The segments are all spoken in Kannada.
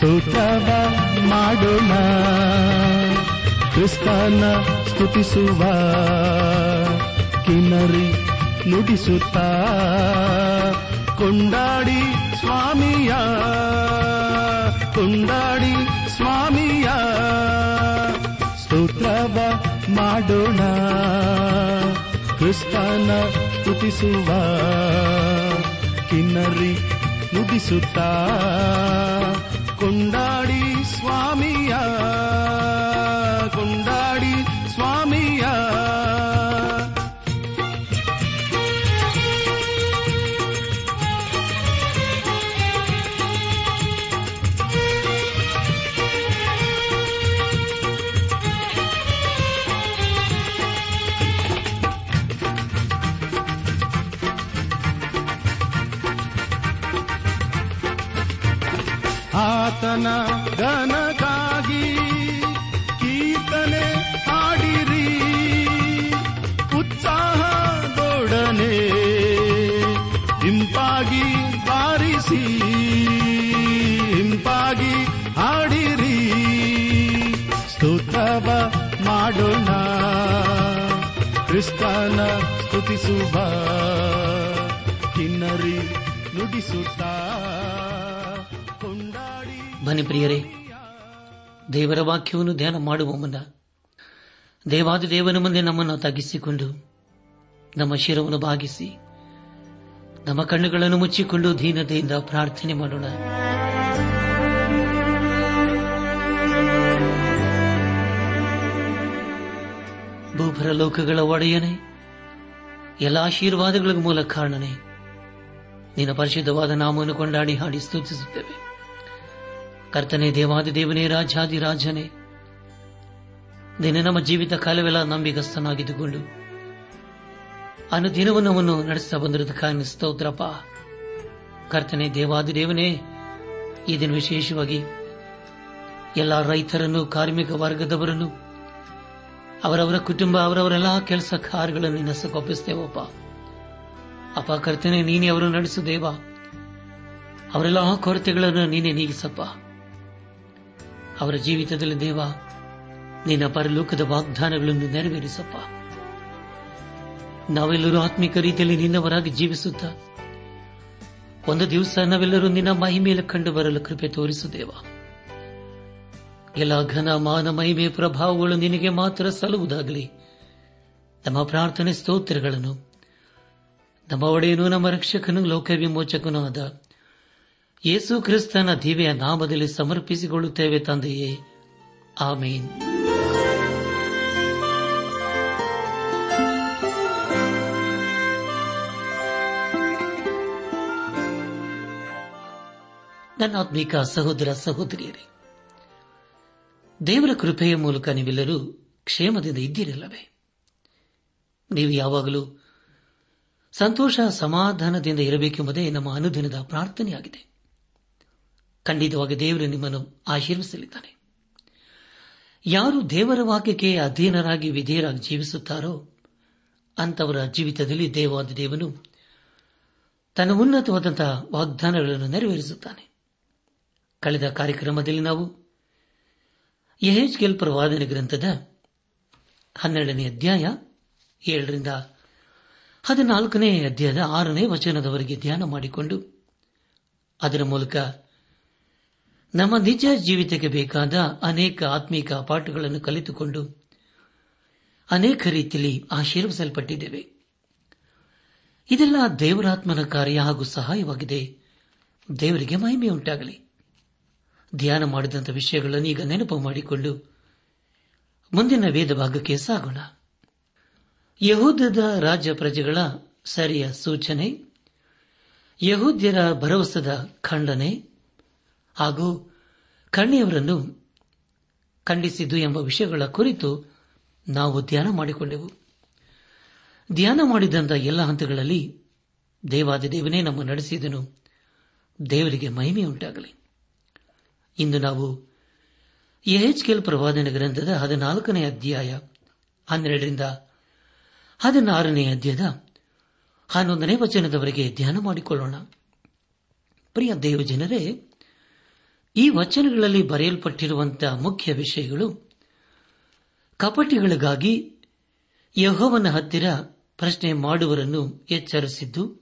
ಸ್ತೋತ್ರವ ಮಾಡೋಣ. ಕ್ರಿಸ್ತನ ಸ್ತುತಿಸುವ ಕಿನರಿ ನುಡಿಸುತ್ತ. ಕೊಂಡಾಡಿ ಸ್ವಾಮಿಯ. ಕೊಂಡಾಡಿ ಸ್ವಾಮಿಯ. ಸ್ತೋತ್ರವ ಮಾಡೋಣ. ಕ್ರಿಸ್ತನ ಸ್ತುತಿಸುವ ಕಿನ್ನರಿ ನುಡಿಸುತ್ತಾ. ಆತನ ಘನಕ್ಕಾಗಿ ಕೀರ್ತನೆ ಹಾಡಿರಿ. ಉತ್ಸಾಹದೊಡನೆ ಹಿಂಪಾಗಿ ಬಾರಿಸಿ ಹಿಂಪಾಗಿ ಹಾಡಿರಿ. ಸ್ತುತವ ಮಾಡೋಣ. ಕ್ರಿಸ್ತನ ಸ್ತುತಿಸುವ ಕಿನ್ನರಿ ನುಡಿಸುತ್ತಾ ಬನ್ನಿ ಪ್ರಿಯರೇ, ದೇವರ ವಾಕ್ಯವನ್ನು ಧ್ಯಾನ ಮಾಡುವ ಮುನ್ನ ದೇವಾದ ದೇವನ ಮುಂದೆ ನಮ್ಮನ್ನು ತಗ್ಗಿಸಿಕೊಂಡು ನಮ್ಮ ಶಿರವನ್ನು ಭಾಗಿಸಿ ನಮ್ಮ ಕಣ್ಣುಗಳನ್ನು ಮುಚ್ಚಿಕೊಂಡು ದೀನತೆಯಿಂದ ಪ್ರಾರ್ಥನೆ ಮಾಡೋಣ. ಭೂಪರ ಲೋಕಗಳ ಒಡೆಯನೆ, ಎಲ್ಲ ಆಶೀರ್ವಾದಗಳಿಗೂ ಮೂಲ ಕಾರಣನೇ, ನಿನ್ನ ಪರಿಶುದ್ಧವಾದ ನಾಮವನ್ನು ಕೊಂಡಾಡಿ ಹಾಡಿ ಸ್ತುತಿಸುತ್ತೇವೆ. ಕರ್ತನೆ ದೇವಾದಿ ದೇವನೇ, ರಾಜಾದಿ ರಾಜನೇ ದಿನ ನಮ್ಮ ಜೀವಿತ ಕಾಲವೆಲ್ಲ ನಂಬಿಗಸ್ತನಾಗಿದ್ದುಕೊಂಡು ಅನುದಿನವನ್ನು ನಮ್ಮನ್ನು ನಡೆಸ್ತಾ ಬಂದಿರೋದಕ್ಕಾಗಿ ಸ್ತೋತ್ರಪ್ಪ. ಕರ್ತನೆ ದೇವಾದಿ ದೇವನೇ, ಈ ದಿನ ವಿಶೇಷವಾಗಿ ಎಲ್ಲ ರೈತರನ್ನು, ಕಾರ್ಮಿಕ ವರ್ಗದವರನ್ನು, ಅವರವರ ಕುಟುಂಬ, ಅವರವರೆಲ್ಲ ಕೆಲಸ ಕಾರ್ಯಗಳನ್ನು ನಿನ್ನ ಒಪ್ಪಿಸ್ತೇವಪ್ಪ. ಅಪ್ಪ ಕರ್ತನೆ, ನೀನೇ ಅವರು ನಡೆಸು ದೇವ. ಅವರೆಲ್ಲ ಕೊರತೆಗಳನ್ನು ನೀನೇ ನೀಗಿಸಪ್ಪ. ಅವರ ಜೀವಿತದಲ್ಲಿ ದೇವ, ನಿನ್ನ ಪರಲೋಕದ ವಾಗ್ದಾನಗಳನ್ನು ನೆರವೇರಿಸಪ್ಪ. ನಾವೆಲ್ಲರೂ ಆತ್ಮಿಕ ರೀತಿಯಲ್ಲಿ ನಿನ್ನವರಾಗಿ ಜೀವಿಸುತ್ತ ಒಂದು ದಿವಸ ನಾವೆಲ್ಲರೂ ನಿನ್ನ ಮಹಿಮೆಯಲ್ಲಿ ಕಂಡು ಬರಲು ಕೃಪೆ ತೋರಿಸು ದೇವ. ಎಲ್ಲ ಘನ ಮಾನ ಮಹಿಮೆ ಪ್ರಭಾವಗಳು ನಿನಗೆ ಮಾತ್ರ ಸಲ್ಲುವುದಾಗಲಿ. ನಮ್ಮ ಪ್ರಾರ್ಥನೆ ಸ್ತೋತ್ರಗಳನ್ನು, ನಮ್ಮ ಒಡೆಯನು ನಮ್ಮ ರಕ್ಷಕನು ಲೋಕ ವಿಮೋಚಕನೂ ಯೇಸು ಕ್ರಿಸ್ತನ ದಿವ್ಯ ನಾಮದಲ್ಲಿ ಸಮರ್ಪಿಸಿಕೊಳ್ಳುತ್ತೇವೆ ತಂದೆಯೇ. ಆಮೇನ್. ನನ್ನ ಆತ್ಮಿಕ ಸಹೋದರ ಸಹೋದರಿಯರೇ, ದೇವರ ಕೃಪೆಯ ಮೂಲಕ ನೀವೆಲ್ಲರೂ ಕ್ಷೇಮದಿಂದ ಇದ್ದೀರಲ್ಲವೇ? ನೀವು ಯಾವಾಗಲೂ ಸಂತೋಷ ಸಮಾಧಾನದಿಂದ ಇರಬೇಕೆಂಬುದೇ ನಮ್ಮ ಅನುದಿನದ ಪ್ರಾರ್ಥನೆಯಾಗಿದೆ. ಖಂಡಿತವಾಗಿ ದೇವರು ನಿಮ್ಮನ್ನು ಆಶೀರ್ವಿಸಲಿದ್ದಾನೆ ಯಾರು ದೇವರ ವಾಕ್ಯಕ್ಕೆ ಅಧೀನರಾಗಿ ವಿಧೇಯರಾಗಿ ಜೀವಿಸುತ್ತಾರೋ ಅಂತವರ ಜೀವಿತದಲ್ಲಿ ದೇವಾದ ದೇವನು ತನ್ನ ಉನ್ನತವಾದಂತಹ ವಾಗ್ದಾನಗಳನ್ನು ನೆರವೇರಿಸುತ್ತಾನೆ. ಕಳೆದ ಕಾರ್ಯಕ್ರಮದಲ್ಲಿ ನಾವು ಯಹೇಜ್ಗೆಲ್ ಪ್ರವಾದನೆ ಗ್ರಂಥದ ಹನ್ನೆರಡನೇ ಅಧ್ಯಾಯ ಏಳರಿಂದ ಹದಿನಾಲ್ಕನೇ ಅಧ್ಯಾಯದ ಆರನೇ ವಚನದವರೆಗೆ ಧ್ಯಾನ ಮಾಡಿಕೊಂಡು ಅದರ ಮೂಲಕ ನಮ್ಮ ನಿಜ ಜೀವಿತಕ್ಕೆ ಬೇಕಾದ ಅನೇಕ ಆತ್ಮೀಕ ಪಾಠಗಳನ್ನು ಕಲಿತುಕೊಂಡು ಅನೇಕ ರೀತಿಯಲ್ಲಿ ಆಶೀರ್ವಿಸಲ್ಪಟ್ಟಿದ್ದೇವೆ. ಇದೆಲ್ಲ ದೇವರಾತ್ಮನ ಕಾರ್ಯ ಹಾಗೂ ಸಹಾಯವಾಗಿದೆ. ದೇವರಿಗೆ ಮಹಿಮೆಯುಂಟಾಗಲಿ ಧ್ಯಾನ ಮಾಡಿದಂಥ ವಿಷಯಗಳನ್ನು ಈಗ ನೆನಪು ಮಾಡಿಕೊಂಡು ಮುಂದಿನ ವೇದ ಭಾಗಕ್ಕೆ ಸಾಗೋಣ. ಯಹೂದದ ರಾಜ್ಯ ಪ್ರಜೆಗಳ ಸರಿಯ ಸೂಚನೆ, ಯಹೂದ್ಯರ ಭರವಸದ ಖಂಡನೆ ಹಾಗೂ ಕಣ್ಣಿಯವರನ್ನು ಖಂಡಿಸಿದ್ದು ಎಂಬ ವಿಷಯಗಳ ಕುರಿತು ನಾವು ಧ್ಯಾನ ಮಾಡಿಕೊಂಡೆವು. ಧ್ಯಾನ ಮಾಡಿದಂಥ ಎಲ್ಲ ಹಂತಗಳಲ್ಲಿ ದೇವಾದಿದೇವನೇ ನಮ್ಮ ನಡೆಸಿದನು. ದೇವರಿಗೆ ಮಹಿಮೆಯುಂಟಾಗಲಿ ಇಂದು ನಾವು ಎಚ್ಕೆಲ್ ಪ್ರವಾದನ ಗ್ರಂಥದ ಹದಿನಾಲ್ಕನೇ ಅಧ್ಯಾಯ ಹನ್ನೆರಡರಿಂದ ಹದಿನಾರನೇ ಅಧ್ಯಾಯದ ಹನ್ನೊಂದನೇ ವಚನದವರೆಗೆ ಧ್ಯಾನ ಮಾಡಿಕೊಳ್ಳೋಣ. ಪ್ರಿಯ ದೇವ ಜನರೇ ಈ ವಚನಗಳಲ್ಲಿ ಬರೆಯಲ್ಪಟ್ಟಿರುವಂತಹ ಮುಖ್ಯ ವಿಷಯಗಳು ಕಪಟಿಗಳಿಗಾಗಿ ಯಹೋವನ ಹತ್ತಿರ ಪ್ರಶ್ನೆ ಮಾಡುವರನ್ನು ಎಚ್ಚರಿಸಿದ್ದು,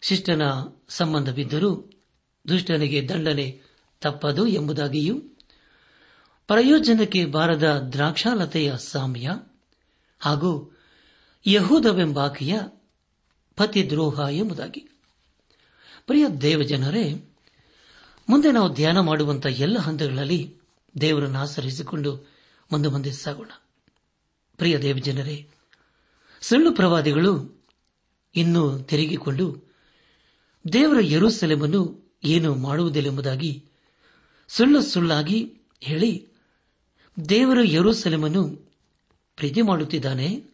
ಶಿಷ್ಟನ ಸಂಬಂಧವಿದ್ದರೂ ದುಷ್ಟನಿಗೆ ದಂಡನೆ ತಪ್ಪದು ಎಂಬುದಾಗಿಯೂ, ಪ್ರಯೋಜನಕ್ಕೆ ಬಾರದ ದ್ರಾಕ್ಷಾಲತೆಯ ಸಾಮ್ಯ ಹಾಗೂ ಯಹೂದವೆಂಬಾಕೆಯ ಪತಿದ್ರೋಹ ಎಂಬುದಾಗಿ. ಪ್ರಿಯ ದೇವಜನರೇ ಮುಂದೆ ನಾವು ಧ್ಯಾನ ಮಾಡುವಂತಹ ಎಲ್ಲ ಹಂತಗಳಲ್ಲಿ ದೇವರನ್ನು ಆಚರಿಸಿಕೊಂಡು ಮುಂದೆ ಮುಂದೆ ಸಾಗೋಣ. ಪ್ರಿಯ ದೇವಜನರೇ ಸುಳ್ಳು ಪ್ರವಾದಿಗಳು ಇನ್ನೂ ತಿರುಗಿಕೊಂಡು ದೇವರ ಯರುಸಲೆಮನ್ನು ಏನು ಮಾಡುವುದಿಲ್ಲೆಂಬುದಾಗಿ ಸುಳ್ಳು ಸುಳ್ಳಾಗಿ ಹೇಳಿ ದೇವರ ಯರುಸಲೆಮನ್ನು ಪ್ರೀತಿ ಮಾಡುತ್ತಿದ್ದಾನೆ.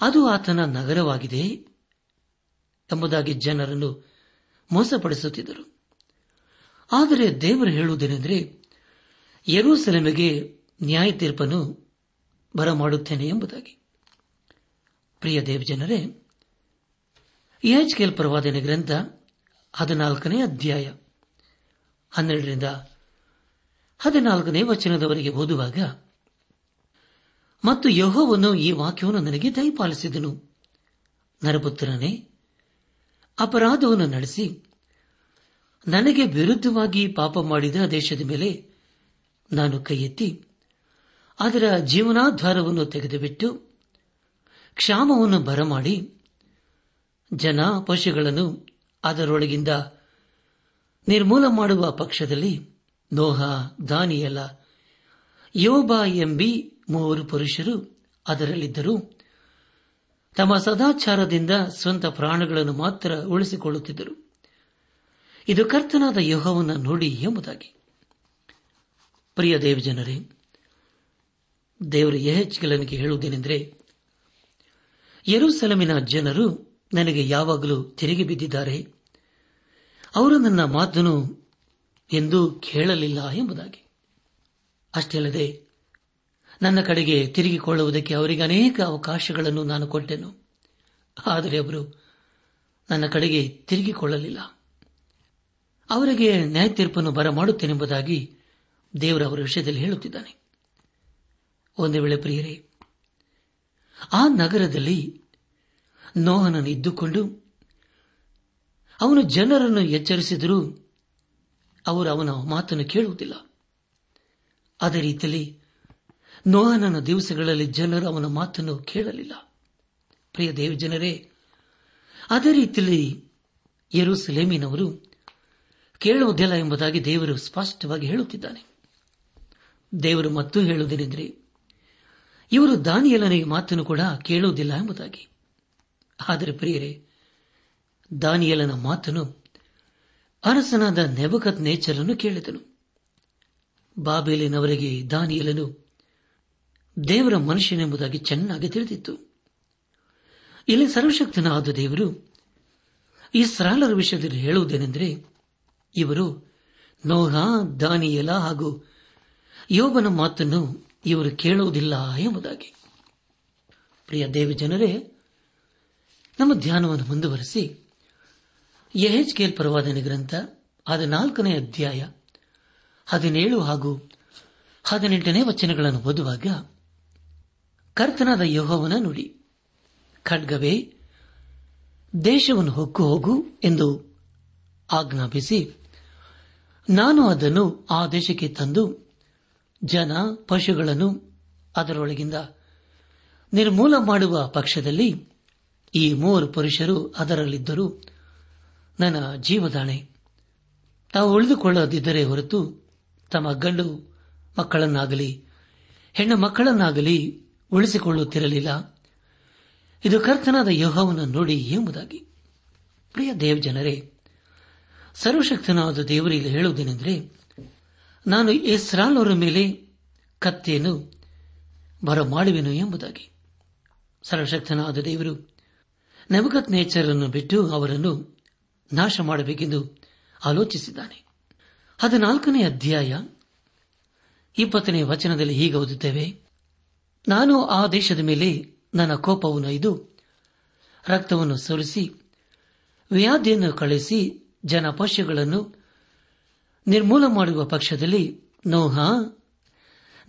ಅದು ಆತನ ನಗರವಾಗಿದೆ ಎಂಬುದಾಗಿ ಜನರನ್ನು ಮೋಸಪಡಿಸುತ್ತಿದ್ದರು. ಆದರೆ ದೇವರು ಹೇಳುವುದೇನೆಂದರೆ, ಯರೂಸೆಲೆಮೆಗೆ ನ್ಯಾಯ ತೀರ್ಪನ್ನು ಬರಮಾಡುತ್ತೇನೆ ಎಂಬುದಾಗಿ. ಪ್ರಿಯ ದೇವಜನರೇ ಕೆಲ್ ಪ್ರವಾದನೆ ಗ್ರಂಥ ಹದಿನಾಲ್ಕನೇ ಅಧ್ಯಾಯ, ಹನ್ನೆರಡರಿಂದ ಹದಿನಾಲ್ಕನೇ ವಚನದವರೆಗೆ ಓದುವಾಗ, ಮತ್ತು ಯಹೋವನ್ನು ಈ ವಾಕ್ಯವನ್ನು ನನಗೆ ದಯಪಾಲಿಸಿದನು. ನರಪುತ್ರನೇ, ಅಪರಾಧವನ್ನು ನಡೆಸಿ ನನಗೆ ವಿರುದ್ಧವಾಗಿ ಪಾಪ ಮಾಡಿದ ದೇಶದ ಮೇಲೆ ನಾನು ಕೈ ಅದರ ಜೀವನಾಧಾರವನ್ನು ತೆಗೆದುಬಿಟ್ಟು ಕ್ಷಾಮವನ್ನು ಬರಮಾಡಿ ಜನ ಪಶುಗಳನ್ನು ಅದರೊಳಗಿಂದ ನಿರ್ಮೂಲ ಮಾಡುವ ಪಕ್ಷದಲ್ಲಿ ನೋಹ ದಾನಿಯಲ ಯೋಬ ಎಂಬಿ ಮೂವರು ಪುರುಷರು ಅದರಲ್ಲಿದ್ದರು. ತಮ್ಮ ಸದಾಚಾರದಿಂದ ಸ್ವಂತ ಪ್ರಾಣಗಳನ್ನು ಮಾತ್ರ ಉಳಿಸಿಕೊಳ್ಳುತ್ತಿದ್ದರು. ಇದು ಕರ್ತನಾದ ಯೋಹವನ್ನು ನೋಡಿ ಎಂಬುದಾಗಿ. ಪ್ರಿಯ ದೇವಜನರೇ ದೇವರ ಯಹೆಚ್ಗಳನಿಗೆ ಹೇಳುವುದೇನೆಂದರೆ, ಯರುಸಲಮಿನ ಜನರು ನನಗೆ ಯಾವಾಗಲೂ ತಿರುಗಿ ಬಿದ್ದಿದ್ದಾರೆ. ಅವರು ನನ್ನ ಮಾತನ್ನು ಎಂದು ಕೇಳಲಿಲ್ಲ ಎಂಬುದಾಗಿ. ಅಷ್ಟೇ ಅಲ್ಲದೆ, ನನ್ನ ಕಡೆಗೆ ತಿರುಗಿಕೊಳ್ಳುವುದಕ್ಕೆ ಅವರಿಗೆ ಅನೇಕ ಅವಕಾಶಗಳನ್ನು ನಾನು ಕೊಟ್ಟೆನು. ಆದರೆ ಅವರು ನನ್ನ ಕಡೆಗೆ ತಿರುಗಿಕೊಳ್ಳಲಿಲ್ಲ. ಅವರಿಗೆ ನ್ಯಾಯ ತೀರ್ಪನ್ನು ಬರಮಾಡುತ್ತೇನೆಂಬುದಾಗಿ ದೇವರ ಅವರ ವಿಷಯದಲ್ಲಿ ಹೇಳುತ್ತಿದ್ದಾನೆ. ಒಂದು ವೇಳೆ ಪ್ರಿಯರೇ, ಆ ನಗರದಲ್ಲಿ ನೋಹನನ್ನು ಇದ್ದುಕೊಂಡು ಅವನು ಜನರನ್ನು ಎಚ್ಚರಿಸಿದರೂ ಅವರು ಅವನ ಮಾತನ್ನು ಕೇಳುವುದಿಲ್ಲ. ಅದೇ ರೀತಿಯಲ್ಲಿ ನೋಹನನ ದಿವಸಗಳಲ್ಲಿ ಜನರು ಅವನ ಮಾತನ್ನು ಕೇಳಲಿಲ್ಲ. ಪ್ರಿಯ ದೇವ ಜನರೇ ಅದೇ ರೀತಿಯಲ್ಲಿ ಯರುಸಲೇಮಿನವರು ಕೇಳುವುದಿಲ್ಲ ಎಂಬುದಾಗಿ ದೇವರು ಸ್ಪಷ್ಟವಾಗಿ ಹೇಳುತ್ತಿದ್ದಾನೆ. ದೇವರು ಮತ್ತೂ ಹೇಳುವುದೇನೆಂದರೆ, ಇವರು ದಾನಿಯಲನಿಗೆ ಮಾತನ್ನು ಕೂಡ ಕೇಳುವುದಿಲ್ಲ ಎಂಬುದಾಗಿ. ಆದರೆ ಪ್ರಿಯರೇ, ದಾನಿಯಲನ ಮಾತನ್ನು ಅರಸನಾದ ನೆಬಕತ್ ನೇಚರನ್ನು ಕೇಳಿದನು. ಬಾಬೇಲಿನವರಿಗೆ ದಾನಿಯಲನು ದೇವರ ಮನುಷ್ಯನೆಂಬುದಾಗಿ ಚೆನ್ನಾಗಿ ತಿಳಿದಿತ್ತು. ಇಲ್ಲಿ ಸರ್ವಶಕ್ತನಾದ ದೇವರು ಈ ಸರಳರ ವಿಷಯದಲ್ಲಿ ಹೇಳುವುದೇನೆಂದರೆ ಇವರು ನೋಹ ದಾನಿಯಲ ಹಾಗೂ ಯೋಬನ ಮಾತನ್ನು ಇವರು ಕೇಳುವುದಿಲ್ಲ ಎಂಬುದಾಗಿ. ಪ್ರಿಯ ದೇವ ಜನರೇ ನಮ್ಮ ಧ್ಯಾನವನ್ನು ಮುಂದುವರೆಸಿ ಯಹೆಚ್ ಕೆಲ್ ಪರವಾದನೆ ಗ್ರಂಥ ಆದ ನಾಲ್ಕನೇ ಅಧ್ಯಾಯ ಹದಿನೇಳು ಹಾಗೂ ಹದಿನೆಂಟನೇ ವಚನಗಳನ್ನು ಓದುವಾಗ ಕರ್ತನಾದ ಯೋಹವನ ನುಡಿ, ಖಡ್ಗವೇ, ದೇಶವನ್ನು ಹೊಕ್ಕು ಹೋಗು ಎಂದು ಆಜ್ಞಾಪಿಸಿ, ನಾನು ಅದನ್ನು ಆ ದೇಶಕ್ಕೆ ತಂದು ಜನ, ಪಶುಗಳನ್ನು ಅದರೊಳಗಿಂದ ನಿರ್ಮೂಲ ಮಾಡುವ ಪಕ್ಷದಲ್ಲಿ ಈ ಮೂವರು ಪುರುಷರು ಅದರಲ್ಲಿದ್ದರು ನನ್ನ ಜೀವದಾಣೆ. ತಾವು ಉಳಿದುಕೊಳ್ಳದಿದ್ದರೆ ಹೊರತು ತಮ್ಮ ಗಂಡು ಮಕ್ಕಳನ್ನಾಗಲಿ, ಹೆಣ್ಣು ಮಕ್ಕಳನ್ನಾಗಲಿ ಉಳಿಸಿಕೊಳ್ಳುತ್ತಿರಲಿಲ್ಲ. ಇದು ಕರ್ತನಾದ ಯೋಹವನ್ನು ನೋಡಿ ಎಂಬುದಾಗಿ. ಪ್ರಿಯ ದೇವ್ ಜನರೇ ಸರ್ವಶಕ್ತನಾದ ದೇವರಿಗೆ ಹೇಳುವುದೇನೆಂದರೆ, ನಾನು ಇಸ್ರಾಲ್ ಅವರ ಮೇಲೆ ಕತ್ತೆಯನ್ನು ಬರಮಾಡುವೆನು ಎಂಬುದಾಗಿ. ಸರ್ವಶಕ್ತನಾದ ದೇವರು ನೆಮಗತ್ ನೇಚರನ್ನು ಬಿಟ್ಟು ಅವರನ್ನು ನಾಶ ಮಾಡಬೇಕೆಂದು ಆಲೋಚಿಸಿದ್ದಾನೆ. ಹದಿನಾಲ್ಕನೇ ಅಧ್ಯಾಯ ಇಪ್ಪತ್ತನೇ ವಚನದಲ್ಲಿ ಹೀಗೆ ಓದುತ್ತೇವೆ, ನಾನು ಆ ದೇಶದ ಮೇಲೆ ನನ್ನ ಕೋಪವನ್ನು ಇದು ರಕ್ತವನ್ನು ಸುರಿಸಿ ವ್ಯಾಧಿಯನ್ನು ಕಳಿಸಿ ಜನ ಪಶುಗಳನ್ನು ನಿರ್ಮೂಲ ಮಾಡುವ ಪಕ್ಷದಲ್ಲಿ ನೋಹ,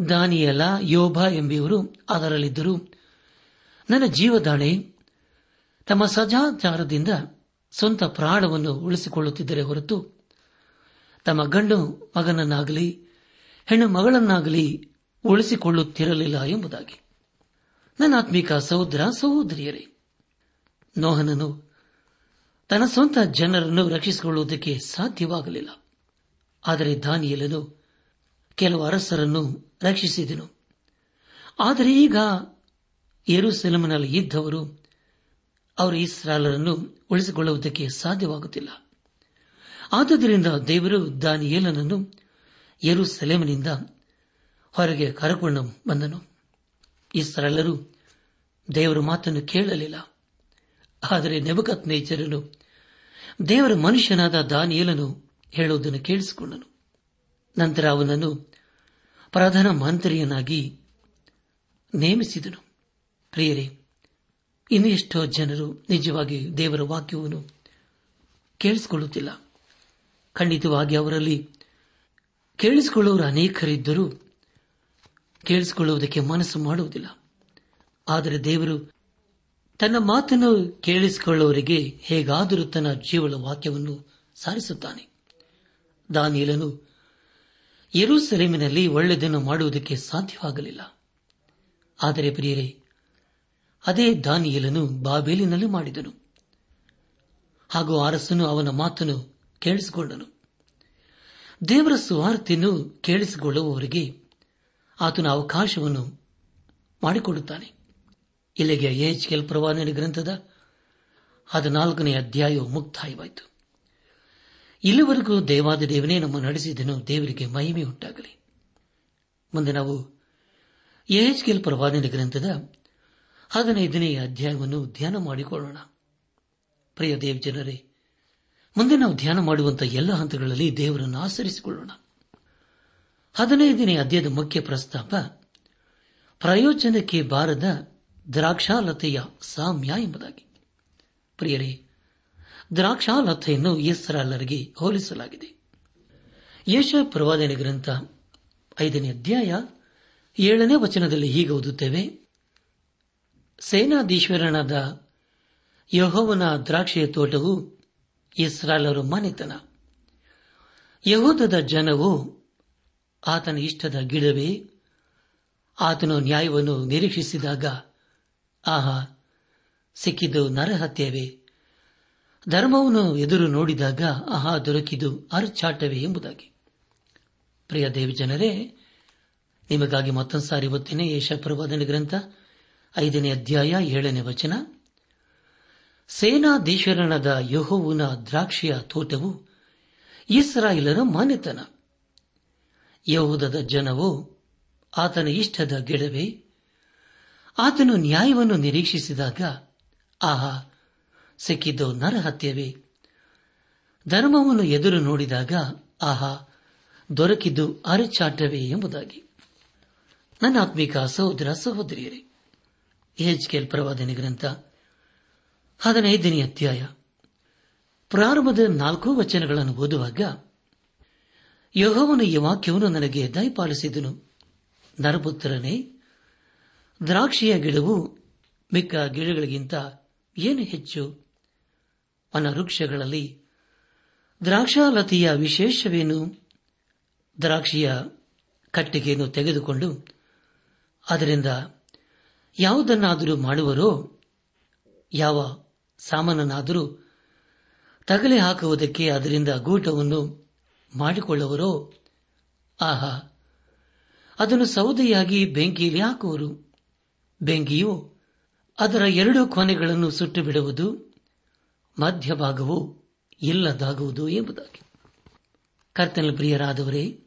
ದಾನಿಯಲ, ಯೋಭ ಎಂಬಿವರು ಅದರಲ್ಲಿದ್ದರು. ನನ್ನ ಜೀವದಾಣೆ ತಮ್ಮ ಸಜಾಚಾರದಿಂದ ಸ್ವಂತ ಪ್ರಾಣವನ್ನು ಉಳಿಸಿಕೊಳ್ಳುತ್ತಿದ್ದರೆ ಹೊರತು ತಮ್ಮ ಗಂಡು ಮಗನನ್ನಾಗಲಿ, ಹೆಣ್ಣು ಮಗಳನ್ನಾಗಲಿ ಉಳಿಸಿಕೊಳ್ಳುತ್ತಿರಲಿಲ್ಲ ಎಂಬುದಾಗಿ. ನನ್ನ ಆತ್ಮಿಕ ಸಹೋದರ ಸಹೋದರಿಯರೇ, ನೋಹನನು ತನ್ನ ಸ್ವಂತ ಜನರನ್ನು ರಕ್ಷಿಸಿಕೊಳ್ಳುವುದಕ್ಕೆ ಸಾಧ್ಯವಾಗಲಿಲ್ಲ. ಆದರೆ ದಾನಿಯಲನು ಕೆಲವು ಅರಸರನ್ನು ರಕ್ಷಿಸಿದನು. ಆದರೆ ಈಗ ಯರುಸೆಲಮನಲ್ಲಿ ಇದ್ದವರು ಅವರು ಇಸ್ರಾಲರನ್ನು ಉಳಿಸಿಕೊಳ್ಳುವುದಕ್ಕೆ ಸಾಧ್ಯವಾಗುತ್ತಿಲ್ಲ. ಆದುದರಿಂದ ದೇವರು ದಾನಿಯೇಲನನ್ನು ಯರುಸೆಲೆಮನಿಂದ ಹೊರಗೆ ಕರಕೊಂಡು ಬಂದನು. ಇಸ್ರಾಲರು ದೇವರ ಮಾತನ್ನು ಕೇಳಲಿಲ್ಲ. ಆದರೆ ನೆಬಕತ್ ನೇಚರನು ದೇವರ ಮನುಷ್ಯನಾದ ದಾನಿಯಲನು ಹೇಳುವುದನ್ನು ಕೇಳಿಸಿಕೊಂಡನು. ನಂತರ ಅವನನ್ನು ಪ್ರಧಾನ ಮಂತ್ರಿಯನ್ನಾಗಿ ನೇಮಿಸಿದನು. ಪ್ರಿಯರೇ ಇನ್ನು ಎಷ್ಟೋ ಜನರು ನಿಜವಾಗಿ ದೇವರ ವಾಕ್ಯವನ್ನು ಕೇಳಿಸಿಕೊಳ್ಳುತ್ತಿಲ್ಲ. ಖಂಡಿತವಾಗಿ ಅವರಲ್ಲಿ ಕೇಳಿಸಿಕೊಳ್ಳುವರು ಅನೇಕರಿದ್ದರೂ ಕೇಳಿಸಿಕೊಳ್ಳುವುದಕ್ಕೆ ಮನಸ್ಸು ಮಾಡುವುದಿಲ್ಲ. ಆದರೆ ದೇವರು ತನ್ನ ಮಾತನ್ನು ಕೇಳಿಸಿಕೊಳ್ಳುವವರಿಗೆ ಹೇಗಾದರೂ ತನ್ನ ಜೀವನ ವಾಕ್ಯವನ್ನು ಸಾರಿಸುತ್ತಾನೆ. ದಾನಿಯಲನು, ಯರೂಸಲೇಮಿನಲ್ಲಿ ಒಳ್ಳೆಯದನ್ನು ಮಾಡುವುದಕ್ಕೆ ಸಾಧ್ಯವಾಗಲಿಲ್ಲ. ಆದರೆ ಪ್ರಿಯರೇ, ಅದೇ ದಾನಿಯಲನು ಬಾಬೇಲಿನಲ್ಲಿ ಮಾಡಿದನು. ಹಾಗೂ ಅರಸನು ಅವನ ಮಾತನ್ನು ಕೇಳಿಸಿಕೊಂಡನು. ದೇವರ ಸುವಾರ್ತೆಯನ್ನು ಕೇಳಿಸಿಕೊಳ್ಳುವವರಿಗೆ ಆತನ ಅವಕಾಶವನ್ನು ಮಾಡಿಕೊಡುತ್ತಾನೆ. ಇಲ್ಲಿಗೆ ಎಚ್ ಕೆಲ್ ಪ್ರವಾದನೆ ಗ್ರಂಥದ ಹದಿನಾಲ್ಕನೇ ಅಧ್ಯಾಯವು ಮುಕ್ತಾಯವಾಯಿತು. ಇಲ್ಲಿವರೆಗೂ ದೇವಾದ ದೇವನೇ ನಮ್ಮ ನಡೆಸಿದನು ದೇವರಿಗೆ ಮಹಿಮೆ ಉಂಟಾಗಲಿ. ಮುಂದೆ ನಾವು ಎಚ್ ಕೆಲ್ ಪ್ರವಾದನೆ ಗ್ರಂಥದ ಹದಿನೈದನೇ ಅಧ್ಯಾಯವನ್ನು ಧ್ಯಾನ ಮಾಡಿಕೊಳ್ಳೋಣ. ಪ್ರಿಯ ದೇವ್ ಜನರೇ, ಮುಂದೆ ನಾವು ಧ್ಯಾನ ಮಾಡುವಂತಹ ಎಲ್ಲ ಹಂತಗಳಲ್ಲಿ ದೇವರನ್ನು ಆಚರಿಸಿಕೊಳ್ಳೋಣ. ಹದಿನೈದನೇ ಅಧ್ಯಾಯದ ಮುಖ್ಯ ಪ್ರಸ್ತಾಪ ಪ್ರಯೋಜನಕ್ಕೆ ಬಾರದ ದ್ರಾಕ್ಷಾಲತೆಯ ಸಾಮ್ಯ ಎಂಬುದಾಗಿ. ಪ್ರಿಯರೇ, ದ್ರಾಕ್ಷಾಲತೆಯನ್ನು ಹೆಸರಲ್ಲರಿಗೆ ಹೋಲಿಸಲಾಗಿದೆ. ಯಶ ಪ್ರವಾದನೆ ಗ್ರಂಥ ಐದನೇ ಅಧ್ಯಾಯ ಏಳನೇ ವಚನದಲ್ಲಿ ಹೀಗೆ ಓದುತ್ತೇವೆ, ಸೇನಾಧೀಶ್ವರನಾದ ಯಹೋವನ ದ್ರಾಕ್ಷಿಯ ತೋಟವು ಇಸ್ರಾಲರು ಮನೆತನ. ಯಹೋದದ ಜನವು ಆತನ ಇಷ್ಟದ ಗಿಡವೇ, ಆತನು ನ್ಯಾಯವನ್ನು ನಿರೀಕ್ಷಿಸಿದಾಗ ಆಹಾ, ಸಿಕ್ಕಿದ್ದು ನರಹತ್ಯವೇ? ಧರ್ಮವನ್ನು ಎದುರು ನೋಡಿದಾಗ ಆಹಾ ದೊರಕಿದು ಅರ್ಚಾಟವೇ ಎಂಬುದಾಗಿ. ಪ್ರಿಯ ದೇವಿ ಜನರೇ, ನಿಮಗಾಗಿ ಮತ್ತೊಂದು ಸಾರಿ ಓದ್ತೇನೆ ಯಶ ಪ್ರವಾದನೆ ಗ್ರಂಥ, ಐದನೇ ಅಧ್ಯಾಯ ಏಳನೇ ವಚನ. ಸೇನಾಧೀಶ್ವರನಾದ ಯಹೋವಿನ ದ್ರಾಕ್ಷಿಯ ತೋಟವು ಇಸ್ರಾಯಿಲರ ಮಾನ್ಯತನ. ಯಹೂದದ ಜನವು, ಆತನ ಇಷ್ಟದ ಗಿಡವೇ ಆತನು ನ್ಯಾಯವನ್ನು ನಿರೀಕ್ಷಿಸಿದಾಗ, ಆಹಾ, ಸಿಕ್ಕಿದ್ದು ನರಹತ್ಯವೇ. ಧರ್ಮವನ್ನು ಎದುರು ನೋಡಿದಾಗ, ಆಹಾ, ದೊರಕಿದ್ದು ಅರೆಚಾಟವೇ ಎಂಬುದಾಗಿ. ನನ್ನ ಆತ್ಮಿಕ ಸಹೋದರ ಸಹೋದರಿಯರೇ ಎಚ್ಕೆಲ್ ಪ್ರವಾದನೆ ಗ್ರಂಥ, ಹದಿನೈದನೇ ಅಧ್ಯಾಯ. ಪ್ರಾರಂಭದ ನಾಲ್ಕು ವಚನಗಳನ್ನು ಓದುವಾಗ, ಯಹೋವನು ಈ ವಾಕ್ಯವನ್ನು ನನಗೆ ದಯಪಾಲಿಸಿದನು. ನರಪುತ್ರನೇ ದ್ರಾಕ್ಷಿಯ ಗಿಡವು ಮಿಕ್ಕ ಗಿಡಗಳಿಗಿಂತ ಏನು ಹೆಚ್ಚು? ಅನವೃಕ್ಷಗಳಲ್ಲಿ ದ್ರಾಕ್ಷಾಲತೆಯ ವಿಶೇಷವೇನು? ದ್ರಾಕ್ಷಿಯ ಕಟ್ಟಿಗೆಯನ್ನು ತೆಗೆದುಕೊಂಡು ಅದರಿಂದ ಯಾವುದನ್ನಾದರೂ ಮಾಡುವರೋ, ಯಾವ ಸಾಮಾನನ್ನಾದರೂ ತಗಲೆ ಹಾಕುವುದಕ್ಕೆ ಅದರಿಂದ ಗೂಟವನ್ನು ಮಾಡಿಕೊಳ್ಳುವರೋ, ಆಹಾ, ಅದನ್ನು ಸೌದೆಯಾಗಿ ಬೆಂಕಿಯಲ್ಲಿ ಹಾಕುವರು. ಬೆಂಕಿಯು ಅದರ ಎರಡು ಕೊನೆಗಳನ್ನು ಸುಟ್ಟು ಬಿಡುವುದು ಮಧ್ಯಭಾಗವು ಇಲ್ಲದಾಗುವುದು ಎಂಬುದಾಗಿ. ಕರ್ತನ ಪ್ರಿಯರಾದವರೇ,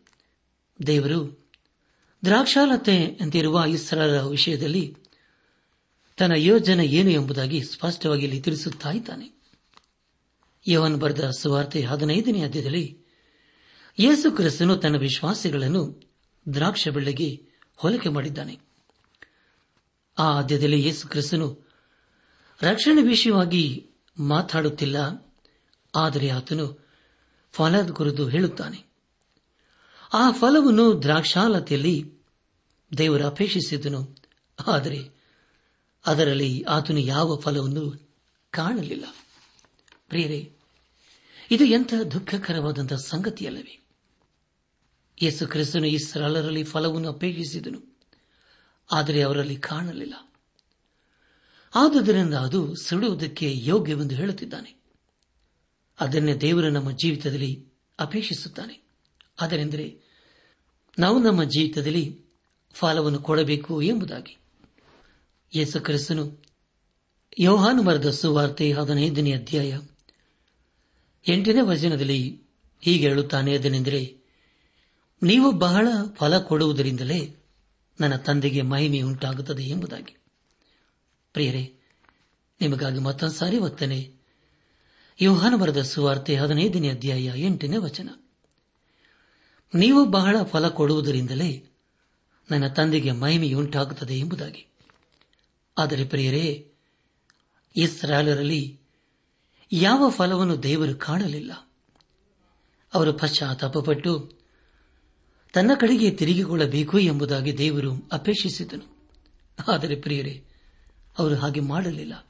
ದೇವರು, ದ್ರಾಕ್ಷಾಲತೆ ಅಂತಿರುವ ಇಸ್ರಾರ ವಿಷಯದಲ್ಲಿ ತನ್ನ ಯೋಜನೆ ಏನು ಎಂಬುದಾಗಿ ಸ್ಪಷ್ಟವಾಗಿ ಇಲ್ಲಿ ತಿಳಿಸುತ್ತಾ ಇದ್ದಾನೆ. ಯವನ್ ಬರೆದ ಸುವಾರ್ತೆ ಹದಿನೈದನೇ ಅಧ್ಯದಲ್ಲಿ ಯೇಸು ಕ್ರಿಸ್ತನು ತನ್ನ ವಿಶ್ವಾಸಿಗಳನ್ನು ದ್ರಾಕ್ಷ ಬೆಳ್ಳಿಗೆ ಹೋಲಿಕೆ ಮಾಡಿದ್ದಾನೆ. ಆ ಆದ್ಯದಲ್ಲಿ ಯೇಸು ಕ್ರಿಸ್ತನು ರಕ್ಷಣೆ ವಿಷಯವಾಗಿ ಮಾತಾಡುತ್ತಿಲ್ಲ. ಆದರೆ ಆತನು ಫಲದ ಕುರಿತು ಹೇಳುತ್ತಾನೆ. ಆ ಫಲವನ್ನು ದ್ರಾಕ್ಷಾಲತೆಯಲ್ಲಿ ದೇವರು ಅಪೇಕ್ಷಿಸಿದನು. ಆದರೆ ಅದರಲ್ಲಿ ಆತನು ಯಾವ ಫಲವನ್ನು ಕಾಣಲಿಲ್ಲ. ಪ್ರಿಯರೇ, ಇದು ಎಂಥ ದುಃಖಕರವಾದಂತಹ ಸಂಗತಿಯಲ್ಲವೇ? ಯೇಸು ಕ್ರಿಸ್ತನು ಈ ಫಲವನ್ನು ಅಪೇಕ್ಷಿಸಿದನು. ಆದರೆ ಅವರಲ್ಲಿ ಕಾಣಲಿಲ್ಲ. ಆದುದರಿಂದ ಅದು ಸುಡುವುದಕ್ಕೆ ಯೋಗ್ಯವೆಂದು ಹೇಳುತ್ತಿದ್ದಾನೆ. ಅದನ್ನೇ ದೇವರು ನಮ್ಮ ಜೀವಿತದಲ್ಲಿ ಅಪೇಕ್ಷಿಸುತ್ತಾನೆ. ಅದರೆಂದರೆ ನಾವು ನಮ್ಮ ಜೀವಿತದಲ್ಲಿ ಫಲವನ್ನು ಕೊಡಬೇಕು ಎಂಬುದಾಗಿ. ಯೇಸು ಕ್ರಿಸ್ತನು ಯೋಹಾನು ಮರದ ಸುವಾರ್ತೆ ಹದಿನೈದನೇ ಅಧ್ಯಾಯ ಎಂಟನೇ ವಚನದಲ್ಲಿ ಹೀಗೆ ಹೇಳುತ್ತಾನೆ ಅದನೆಂದರೆ, ನೀವು ಬಹಳ ಫಲ ಕೊಡುವುದರಿಂದಲೇ ನನ್ನ ತಂದೆಗೆ ಮಹಿಮೆ ಉಂಟಾಗುತ್ತದೆ ಎಂಬುದಾಗಿ. ಪ್ರಿಯರೇ, ನಿಮಗಾಗಿ ಮತ್ತೊಂದು ಸಾರಿ ಒತ್ತನೆ. ಯೋಹಾನ ಬರದ ಸುವಾರ್ತೆ ಹದಿನೈದನೇ ಅಧ್ಯಾಯ ಎಂಟನೇ ವಚನ. ನೀವು ಬಹಳ ಫಲ ಕೊಡುವುದರಿಂದಲೇ ನನ್ನ ತಂದೆಗೆ ಮಹಿಮೆಯುಂಟಾಗುತ್ತದೆ ಎಂಬುದಾಗಿ. ಆದರೆ ಪ್ರಿಯರೇ ಇಸ್ರಾಲರಲ್ಲಿ ಯಾವ ಫಲವನ್ನು ದೇವರು ಕಾಣಲಿಲ್ಲ. ಅವರು ಪಶ್ಚಾತ್ತಾಪಪಟ್ಟು ತನ್ನ ಕಡೆಗೆ ತಿರುಗಿಕೊಳ್ಳಬೇಕು ಎಂಬುದಾಗಿ ದೇವರು ಅಪೇಕ್ಷಿಸಿದನು. ಆದರೆ ಪ್ರಿಯರೇ, ಅವರು ಹಾಗೆ ಮಾಡಲಿಲ್ಲ.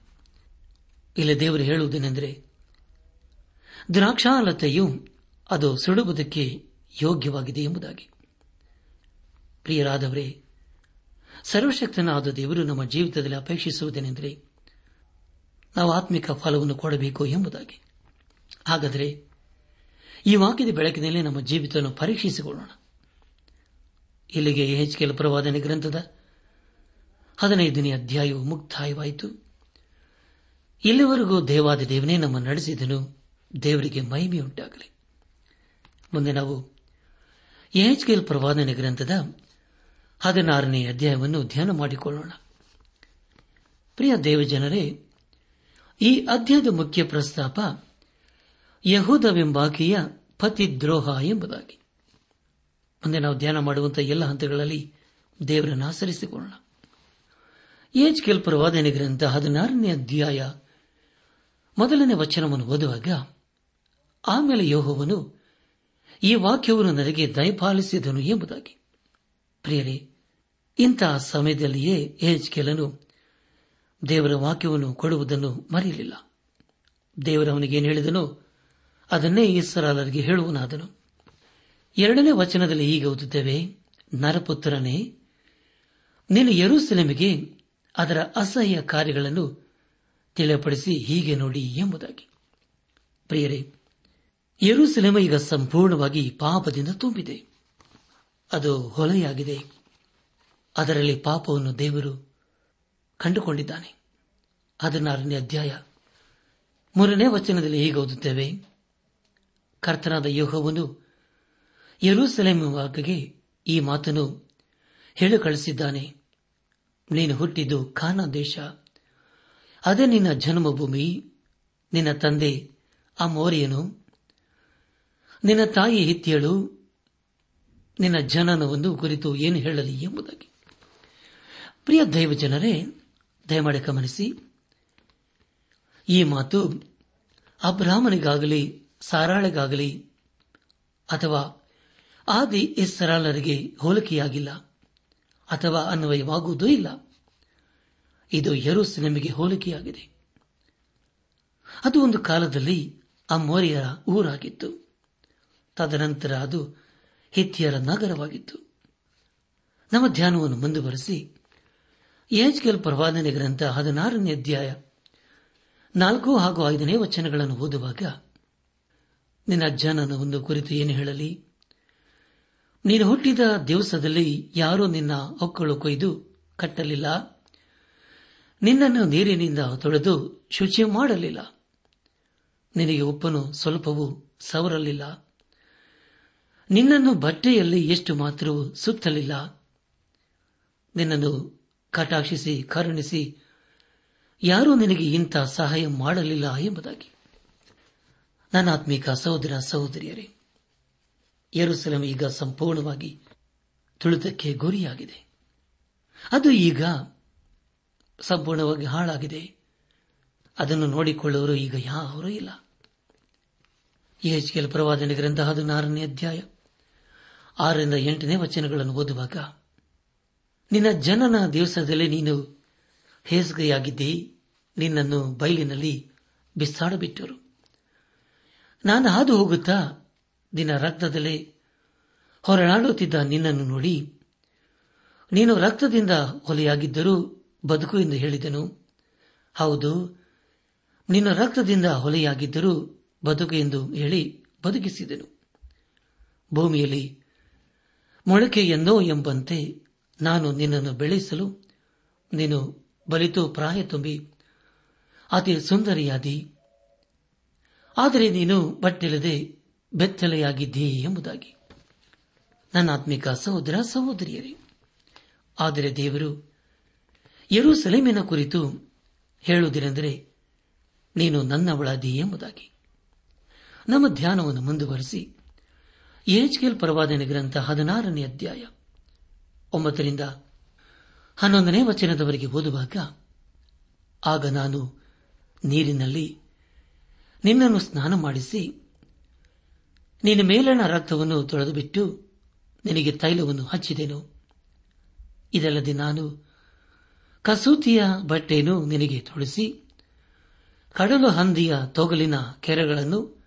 ಇಲ್ಲಿ ದೇವರು ಹೇಳುವುದೇನೆಂದರೆ, ದ್ರಾಕ್ಷಾಲತೆಯು ಅದು ಸುಡುವುದಕ್ಕೆ ಯೋಗ್ಯವಾಗಿದೆ ಎಂಬುದಾಗಿ. ಪ್ರಿಯರಾದವರೇ, ಸರ್ವಶಕ್ತನಾದ ದೇವರು ನಮ್ಮ ಜೀವಿತದಲ್ಲಿ ಅಪೇಕ್ಷಿಸುವುದೇನೆಂದರೆ, ನಾವು ಆತ್ಮಿಕ ಫಲವನ್ನು ಕೊಡಬೇಕು ಎಂಬುದಾಗಿ. ಹಾಗಾದರೆ, ಈ ವಾಕ್ಯದ ಬೆಳಕಿನಲ್ಲಿ ನಮ್ಮ ಜೀವಿತವನ್ನು ಪರೀಕ್ಷಿಸಿಕೊಳ್ಳೋಣ. ಇಲ್ಲಿಗೆ ಹೆಚ್ಕೆಲ ಪ್ರವಾದನೆ ಗ್ರಂಥದ ಹದಿನೈದನೇ ಅಧ್ಯಾಯವು ಮುಕ್ತಾಯವಾಯಿತು. ಇಲ್ಲಿವರೆಗೂ ದೇವಾದ ದೇವನೇ ನಮ್ಮ ನಡೆಸಿದನು. ದೇವರಿಗೆ ಮಹಿಮೆಯುಂಟಾಗಲಿ. ಮುಂದೆ ನಾವು ಎಚ್ಕೆಲ್ ಪ್ರವಾದನೆ ಗ್ರಂಥದ ಹದಿನಾರನೇ ಅಧ್ಯಾಯವನ್ನು ಧ್ಯಾನ ಮಾಡಿಕೊಳ್ಳೋಣ. ಪ್ರಿಯ ದೇವಜನರೇ, ಈ ಅಧ್ಯಾಯದ ಮುಖ್ಯ ಪ್ರಸ್ತಾಪ ಯಹೂದವೆಂಬಾಕೆಯ ಪತಿದ್ರೋಹ ಎಂಬುದಾಗಿ. ಮುಂದೆ ನಾವು ಧ್ಯಾನ ಮಾಡುವಂತಹ ಎಲ್ಲ ಹಂತಗಳಲ್ಲಿ ದೇವರನ್ನು ಆಚರಿಸಿಕೊಳ್ಳೋಣ. ಏಜ್ ಕೆಲ್ ಪ್ರವಾದನೆ ಗ್ರಂಥ ಹದಿನಾರನೇ ಅಧ್ಯಾಯ ಮೊದಲನೇ ವಚನವನ್ನು ಓದುವಾಗ, ಆಮೇಲೆ ಯೋಹವನು ಈ ವಾಕ್ಯವನ್ನು ನನಗೆ ದಯಪಾಲಿಸಿದನು ಎಂಬುದಾಗಿ. ಪ್ರಿಯರೇ ಇಂತಹ ಸಮಯದಲ್ಲಿಯೇ ಏಜ್ ಕೆಲನು ದೇವರ ವಾಕ್ಯವನ್ನು ಕೊಡುವುದನ್ನು ಮರೆಯಲಿಲ್ಲ. ದೇವರವನಿಗೇನು ಹೇಳಿದನು ಅದನ್ನೇ ಈಶ್ವರಾಲರಿಗೆ ಹೇಳುವನಾದನು. ಎರಡನೇ ವಚನದಲ್ಲಿ ಹೀಗೆ ಓದುತ್ತೇವೆ, ನರಪುತ್ರನೇ, ನೀನು ಯರೂಸೆಲೆಮಿಗೆ ಅದರ ಅಸಹ್ಯ ಕಾರ್ಯಗಳನ್ನು ತಿಳಿಯಪಡಿಸಿ ಹೀಗೆ ನೋಡಿ ಎಂಬುದಾಗಿ. ಪ್ರಿಯರೇ, ಯರೂಸೆಲೆಮ ಈಗ ಸಂಪೂರ್ಣವಾಗಿ ಪಾಪದಿಂದ ತುಂಬಿದೆ. ಅದು ಹೊಲೆಯಾಗಿದೆ. ಅದರಲ್ಲಿ ಪಾಪವನ್ನು ದೇವರು ಕಂಡುಕೊಂಡಿದ್ದಾನೆ. ಹದಿನಾರನೇ ಅಧ್ಯಾಯ. ಮೂರನೇ ವಚನದಲ್ಲಿ ಹೀಗೆ ಓದುತ್ತೇವೆ, ಕರ್ತನಾದ ಯೋಹವನ್ನು ಯರೂಸಲೇಮಿಗೆ ಈ ಮಾತನ್ನು ಹೇಳು ಕಳಿಸಿದ್ದಾನೆ ನೀನು ಹುಟ್ಟಿದ್ದು ಖಾನ ದೇಶ. ಅದೇ ನಿನ್ನ ಜನ್ಮಭೂಮಿ, ನಿನ್ನ ತಂದೆ ಆ ಮೋರಿಯನು ನಿನ್ನ ತಾಯಿ ಹಿತ್ಯಳು ನಿನ್ನ ಜನನವನ್ನು ಕುರಿತು ಏನು ಹೇಳಲಿ ಎಂಬುದಾಗಿ. ಪ್ರಿಯ ದೈವ ಜನರೇ ದಯಮಾಡಿ ಗಮನಿಸಿ. ಈ ಮಾತು ಅಬ್ರಾಹ್ಮನಿಗಾಗಲಿ, ಸಾರಾಳಿಗಾಗಲಿ ಅಥವಾ ಆದಿ ಇಸ್ರಾಲರಿಗೆ ಹೋಲಿಕೆಯಾಗಿಲ್ಲ ಅಥವಾ ಅನ್ವಯವಾಗುವುದೂ ಇಲ್ಲ. ಇದು ಯರುಸೆಲೆಮಿಗೆ ಹೋಲಿಕೆಯಾಗಿದೆ. ಅದು ಒಂದು ಕಾಲದಲ್ಲಿ ಅಮೋರಿಯರ ಮೋರಿಯರ ಊರಾಗಿತ್ತು. ತದನಂತರ ಅದು ಹಿತ್ತಿಯರ ನಗರವಾಗಿತ್ತು. ನಮ್ಮ ಧ್ಯಾನವನ್ನು ಮುಂದುವರೆಸಿ. ಏಜ್ಗೆಲ್ ಪ್ರವಾದನೆ ಗ್ರಂಥ ಹದಿನಾರನೇ ಅಧ್ಯಾಯ ನಾಲ್ಕು ಹಾಗೂ ಐದನೇ ವಚನಗಳನ್ನು ಓದುವಾಗ ನಿನ್ನ ಜನನವನ್ನು ಕುರಿತು ಏನು ಹೇಳಲಿ? ನೀನು ಹುಟ್ಟಿದ ದಿವಸದಲ್ಲಿ ಯಾರೂ ನಿನ್ನ ಹೊಕ್ಕಳು ಕೊಯ್ದು ಕಟ್ಟಲಿಲ್ಲ. ನಿನ್ನನ್ನು ನೀರಿನಿಂದ ತೊಳೆದು ಶುಚಿ ಮಾಡಲಿಲ್ಲ. ನಿನಗೆ ಉಪ್ಪನು ಸ್ವಲ್ಪವೂ ಸವರಲಿಲ್ಲ. ನಿನ್ನನ್ನು ಬಟ್ಟೆಯಲ್ಲಿ ಎಷ್ಟು ಮಾತ್ರವೂ ಸುತ್ತಲಿಲ್ಲ. ನಿನ್ನನ್ನು ಕಟಾಕ್ಷಿಸಿ ಕರುಣಿಸಿ ಯಾರೂ ನಿನಗೆ ಇಂಥ ಸಹಾಯ ಮಾಡಲಿಲ್ಲ ಎಂಬುದಾಗಿ. ನನ್ನ ಆತ್ಮಿಕ ಸಹೋದರ ಸಹೋದರಿಯರೇ ಯರುಸಲಂ ಈಗ ಸಂಪೂರ್ಣವಾಗಿ ತುಳಿತಕ್ಕೆ ಗುರಿಯಾಗಿದೆ. ಅದು ಈಗ ಸಂಪೂರ್ಣವಾಗಿ ಹಾಳಾಗಿದೆ. ಅದನ್ನು ನೋಡಿಕೊಳ್ಳುವರು ಈಗ ಯಾರೂ ಇಲ್ಲ. ಎಚ್ ಕೆಲ್ ಪ್ರವಾದನೆ ಗ್ರಂಥ ಹದಿನಾರನೇ ಅಧ್ಯಾಯ ಆರರಿಂದ ಎಂಟನೇ ವಚನಗಳನ್ನು ಓದುವಾಗ, ನಿನ್ನ ಜನನ ದಿವಸದಲ್ಲಿ ನೀನು ಹೇಸಿಗೆಯಾಗಿದ್ದಿ, ನಿನ್ನನ್ನು ಬಯಲಿನಲ್ಲಿ ಬಿಸಾಡಬಿಟ್ಟರು. ನಾನು ಹಾದು ಹೋಗುತ್ತಾ ನಿನ್ನ ರಕ್ತದಲ್ಲೇ ಹೊರಳಾಡುತ್ತಿದ್ದ ನಿನ್ನನ್ನು ನೋಡಿ ನೀನು ರಕ್ತದಿಂದ ಹೊಲೆಯಾಗಿದ್ದರೂ ಬದುಕು ಎಂದು ಹೇಳಿದನು. ಹೌದು, ನಿನ್ನ ರಕ್ತದಿಂದ ಹೊಲೆಯಾಗಿದ್ದರೂ ಬದುಕು ಎಂದು ಹೇಳಿ ಬದುಕಿಸಿದನು. ಭೂಮಿಯಲ್ಲಿ ಮೊಳಕೆಯೆಂದೋ ಎಂಬಂತೆ ನಾನು ನಿನ್ನನ್ನು ಬೆಳೆಸಲು ನೀನು ಬಲಿತು ಪ್ರಾಯ ತುಂಬಿ ಅತಿ ಸುಂದರಿಯಾದಿ. ಆದರೆ ನೀನು ಬಟ್ಟಿಲ್ಲದೆ ಬೆತ್ತಲೆಯಾಗಿದ್ದೀ ಎಂಬುದಾಗಿ. ನನ್ನ ಆತ್ಮಿಕ ಸಹೋದರ, ಸಹೋದರಿಯರೇ, ಆದರೆ ದೇವರು ಸೆಲೆಮಿನ ಕುರಿತು ಹೇಳುವುದೇನೆಂದರೆ, ನೀನು ನನ್ನವಳಾದಿ ಎಂಬುದಾಗಿ. ನಮ್ಮ ಧ್ಯಾನವನ್ನು ಮುಂದುವರೆಸಿ ಎಚ್ಕೆಲ್ ಪರವಾದನೆ ಗ್ರಂಥ ಹದಿನಾರನೇ ಅಧ್ಯಾಯ ಒಂಬತ್ತರಿಂದ ಹನ್ನೊಂದನೇ ವಚನದವರೆಗೆ ಓದುವಾಗ, ಆಗ ನಾನು ನೀರಿನಲ್ಲಿ ನಿನ್ನನ್ನು ಸ್ನಾನ ಮಾಡಿಸಿ ನಿನ್ನ ಮೇಲಣ ರಕ್ತವನ್ನು ತೊಳೆದುಬಿಟ್ಟು ನಿನಗೆ ತೈಲವನ್ನು ಹಚ್ಚಿದೆನು. ಇದಲ್ಲದೆ ನಾನು ಕಸೂತಿಯ ಬಟ್ಟೆಯನ್ನು ನಿನಗೆ ತೊಳಿಸಿ ಕಡಲು ಹಂದಿಯ ತೊಗಲಿನ ಕೆರೆಗಳನ್ನು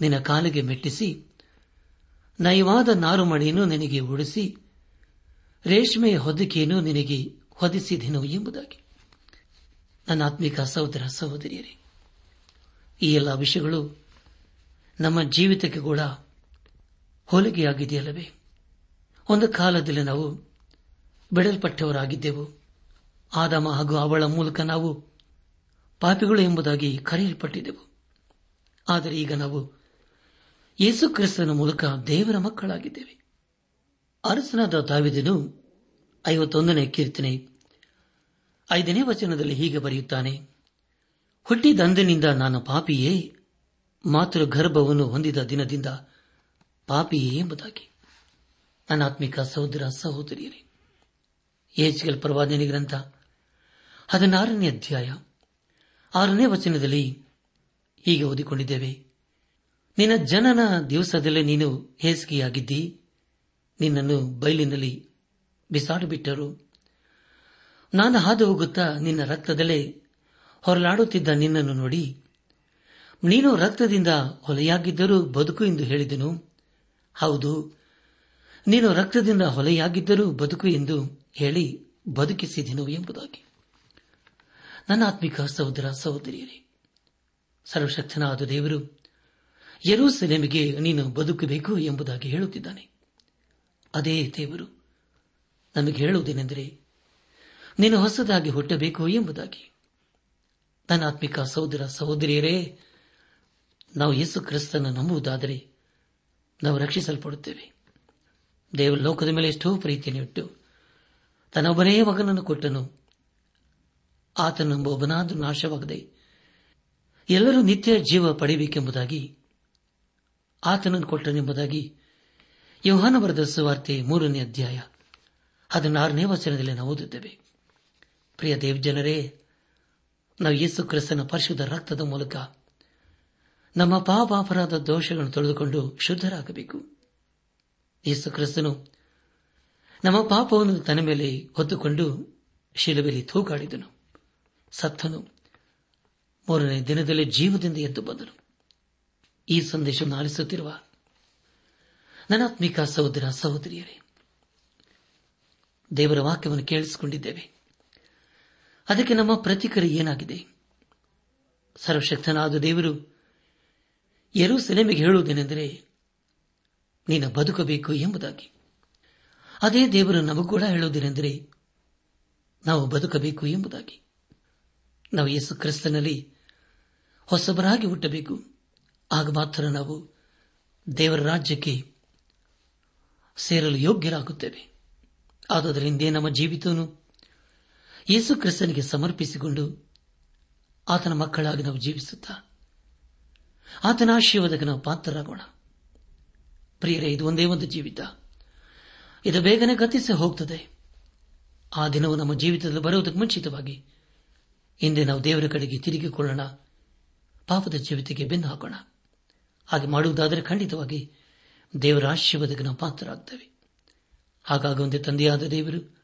ನಿನ್ನ ಕಾಲಿಗೆ ಮೆಟ್ಟಿಸಿ, ನಯವಾದ ನಾರುಮಡಿಯನ್ನು ನಿನಗೆ ಉಡಿಸಿ, ರೇಷ್ಮೆಯ ಹೊದಿಕೆಯನ್ನು ನಿನಗೆ ಹೊದಿಸಿದೆನು ಎಂಬುದಾಗಿ. ನನ್ನ ಆತ್ಮಿಕ ಸಹೋದರ ಸಹೋದರಿಯರೇ, ಈ ಎಲ್ಲ ವಿಷಯಗಳು ನಮ್ಮ ಜೀವಿತಕ್ಕೆ ಕೂಡ ಹೋಲಿಕೆಯಾಗಿದೆಯಲ್ಲವೇ? ಒಂದು ಕಾಲದಲ್ಲಿ ನಾವು ಬಿಡಲ್ಪಟ್ಟವರಾಗಿದ್ದೆವು. ಆದಮ ಹಾಗೂ ಅವಳ ಮೂಲಕ ನಾವು ಪಾಪಿಗಳು ಎಂಬುದಾಗಿ ಕರೆಯಲ್ಪಟ್ಟಿದ್ದೆವು. ಆದರೆ ಈಗ ನಾವು ಯೇಸು ಕ್ರಿಸ್ತನ ಮೂಲಕ ದೇವರ ಮಕ್ಕಳಾಗಿದ್ದೇವೆ. ಅರಸನಾದ ದಾವಿದನು ಐವತ್ತೊಂದನೇ ಕೀರ್ತನೆ ಐದನೇ ವಚನದಲ್ಲಿ ಹೀಗೆ ಬರೆಯುತ್ತಾನೆ, ಹುಟ್ಟಿದಂದಿನಿಂದ ನಾನು ಪಾಪಿಯೇ ಮಾತೃ ಗರ್ಭವನ್ನು ಹೊಂದಿದ ದಿನದಿಂದ ಪಾಪಿಯೇ ಎಂಬುದಾಗಿ. ಅನಾತ್ಮಿಕ ಸಹೋದರ ಸಹೋದರಿಯರೇ ಏಜ್ಗಲ್ ಪ್ರವಾದನೆ ಗ್ರಂಥ ಹದಿನಾರನೇ ಅಧ್ಯಾಯ ಆರನೇ ವಚನದಲ್ಲಿ ಹೀಗೆ ಓದಿಕೊಂಡಿದ್ದೇವೆ. ನಿನ್ನ ಜನನ ದಿವಸದಲ್ಲೇ ನೀನು ಹೇಸಿಗೆಯಾಗಿದ್ದಿ ನಿನ್ನನ್ನು ಬಯಲಿನಲ್ಲಿ ಬಿಸಾಡಿಬಿಟ್ಟರು. ನಾನು ಹಾದು ಹೋಗುತ್ತಾ ನಿನ್ನ ರಕ್ತದಲ್ಲೇ ಹೊರಲಾಡುತ್ತಿದ್ದ ನಿನ್ನನ್ನು ನೋಡಿ ನೀನು ರಕ್ತದಿಂದ ಹೊಲೆಯಾಗಿದ್ದರೂ ಬದುಕು ಎಂದು ಹೇಳಿದನು. ಹೌದು, ನೀನು ರಕ್ತದಿಂದ ಹೊಲೆಯಾಗಿದ್ದರೂ ಬದುಕು ಎಂದು ಹೇಳಿ ಬದುಕಿಸಿದೆನು ಎಂಬುದಾಗಿ. ನನ್ನ ಆತ್ಮಿಕ ಸಹೋದರ ಸಹೋದರಿಯರೇ, ಸರ್ವಶಕ್ತನಾದ ದೇವರು, ಯರೂಸೆಲೆಮಿಗೆ ನೀನು ಬದುಕಬೇಕು ಎಂಬುದಾಗಿ ಹೇಳುತ್ತಿದ್ದಾನೆ. ಅದೇ ದೇವರು, ನಮಗೆ ಹೇಳುವುದೇನೆಂದರೆ, ನೀನು ಹೊಸದಾಗಿ ಹುಟ್ಟಬೇಕು ಎಂಬುದಾಗಿ. ನನ್ನ ಆತ್ಮಿಕ ಸಹೋದರ ಸಹೋದರಿಯರೇ ನಾವು ಯೇಸು ಕ್ರಿಸ್ತನ ನಂಬುವುದಾದರೆ ನಾವು ರಕ್ಷಿಸಲ್ಪಡುತ್ತೇವೆ. ದೇವರ ಲೋಕದ ಮೇಲೆ ಎಷ್ಟೋ ಪ್ರೀತಿಯನ್ನು ಇಟ್ಟು ತನ್ನೊಬ್ಬನೇ ಮಗನನ್ನು ಕೊಟ್ಟನು. ಆತನು ಒಬ್ಬನಾದರೂ ನಾಶವಾಗದೆ ಎಲ್ಲರೂ ನಿತ್ಯ ಜೀವ ಪಡೆಯಬೇಕೆಂಬುದಾಗಿ ಆತನನ್ನು ಕೊಟ್ಟನೆಂಬುದಾಗಿ ಯೋಹಾನ ಬರೆದ ಸುವಾರ್ತೆ ಮೂರನೇ ಅಧ್ಯಾಯ ಹದಿನಾರನೇ ವಚನದಲ್ಲಿ ನಾವು ಓದುತ್ತೇವೆ. ಪ್ರಿಯ ದೇವಜನರೇ, ನಾವು ಯೇಸು ಕ್ರಿಸ್ತನ ಪರಿಶುದ್ಧ ರಕ್ತದ ಮೂಲಕ ನಮ್ಮ ಪಾಪಾಪರಾದ ದೋಷಗಳನ್ನು ತೊಳೆದುಕೊಂಡು ಶುದ್ಧರಾಗಬೇಕು. ಯೇಸು ಕ್ರಿಸ್ತನು ನಮ್ಮ ಪಾಪವನ್ನು ತನ್ನ ಮೇಲೆ ಹೊತ್ತುಕೊಂಡು ಶಿಲುಬೆಯಲ್ಲಿ ತೂಗಾಡಿದನು. ಸತ್ತನು. ಮೂರನೇ ದಿನದಲ್ಲಿ ಜೀವದಿಂದ ಎದ್ದು ಬಂದನು. ಈ ಸಂದೇಶವನ್ನು ಆಲಿಸುತ್ತಿರುವ ನನಾತ್ಮಿಕ ಸಹೋದರ ಸಹೋದರಿಯರೇ, ದೇವರ ವಾಕ್ಯವನ್ನು ಕೇಳಿಸಿಕೊಂಡಿದ್ದೇವೆ. ಅದಕ್ಕೆ ನಮ್ಮ ಪ್ರತಿಕ್ರಿಯೆ ಏನಾಗಿದೆ? ಸರ್ವಶಕ್ತನಾದ ದೇವರು ಎರಡು ಸೆಲೆಮೆಗೆ ಹೇಳುವುದೇನೆಂದರೆ, ನೀನು ಬದುಕಬೇಕು ಎಂಬುದಾಗಿ. ಅದೇ ದೇವರು ನಮಗೂ ಕೂಡ ಹೇಳುವುದೇನೆಂದರೆ, ನಾವು ಬದುಕಬೇಕು ಎಂಬುದಾಗಿ. ನಾವು ಯೇಸು ಕ್ರಿಸ್ತನಲ್ಲಿ ಹೊಸಬರಾಗಿ ಹುಟ್ಟಬೇಕು. ಆಗ ಮಾತ್ರ ನಾವು ದೇವರ ರಾಜ್ಯಕ್ಕೆ ಸೇರಲು ಯೋಗ್ಯರಾಗುತ್ತೇವೆ. ಆದುದರಿಂದ ನಮ್ಮ ಜೀವಿತವನ್ನು ಯೇಸು ಕ್ರಿಸ್ತನಿಗೆ ಸಮರ್ಪಿಸಿಕೊಂಡು ಆತನ ಮಕ್ಕಳಾಗಿ ನಾವು ಜೀವಿಸುತ್ತಾ ಆತನ ಆಶೀರ್ವಾದಕ್ಕೆ ನಾವು ಪಾತ್ರರಾಗೋಣ. ಪ್ರಿಯರೇ, ಇದು ಒಂದೇ ಒಂದು ಜೀವಿತ. ಇದು ಬೇಗನೆ ಗತಿಸಿ ಹೋಗ್ತದೆ. ಆ ದಿನವು ನಮ್ಮ ಜೀವಿತದಲ್ಲಿ ಬರುವುದಕ್ಕೆ ಮುಂಚಿತವಾಗಿ ಹಿಂದೆ ನಾವು ದೇವರ ಕಡೆಗೆ ತಿರುಗಿಕೊಳ್ಳೋಣ. ಪಾಪದ ಜೀವಿತಕ್ಕೆ ಬೆನ್ನು ಹಾಕೋಣ ಹಾಗೆ ಮಾಡುವುದಾದರೆ ಖಂಡಿತವಾಗಿ ದೇವರ ಆಶೀರ್ವಾದಕ್ಕೆ ನಾವು ಪಾತ್ರರಾಗ್ತೇವೆ. ಹಾಗಾಗಿ ಒಂದೇ ತಂದೆಯಾದ ದೇವರು,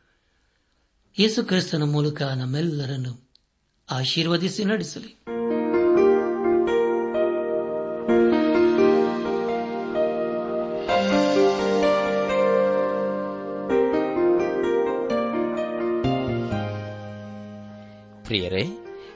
ಯೇಸು ಕ್ರಿಸ್ತನ ಮೂಲಕ ನಮ್ಮೆಲ್ಲರನ್ನು ಆಶೀರ್ವದಿಸಿ ನಡೆಸಲಿ.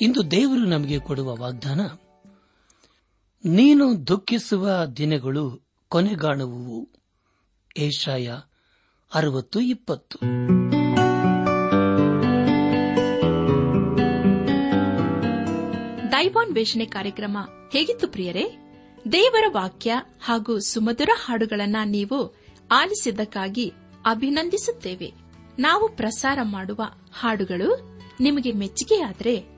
ಇಂದು ದೇವರು ನಮಗೆ ಕೊಡುವ ವಾಗ್ದಾನ. ನೀನು ದುಃಖಿಸುವ ದಿನಗಳು ಕೊನೆಗಾಣುವು ಏಷಾಯ ಅರವತ್ತು ಇಪ್ಪತ್ತು. ದೈವಾನ್ ವೇಷಣೆ ಕಾರ್ಯಕ್ರಮ ಹೇಗಿತ್ತು ಪ್ರಿಯರೇ? ದೇವರ ವಾಕ್ಯ ಹಾಗೂ ಸುಮಧುರ ಹಾಡುಗಳನ್ನ ನೀವು ಆಲಿಸಿದ್ದಕ್ಕಾಗಿ ಅಭಿನಂದಿಸುತ್ತೇವೆ. ನಾವು ಪ್ರಸಾರ ಮಾಡುವ ಹಾಡುಗಳು ನಿಮಗೆ ಮೆಚ್ಚುಗೆಯಾದರೆ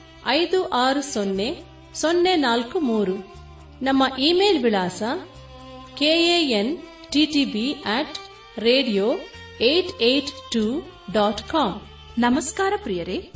ಐದು ಆರು ಸೊನ್ನೆ ಸೊನ್ನೆ ನಾಲ್ಕು ಮೂರು. ನಮ್ಮ ಇಮೇಲ್ ವಿಳಾಸ K A N T T B at radio eight eight two dot com ನಮಸ್ಕಾರ ಪ್ರಿಯರೇ.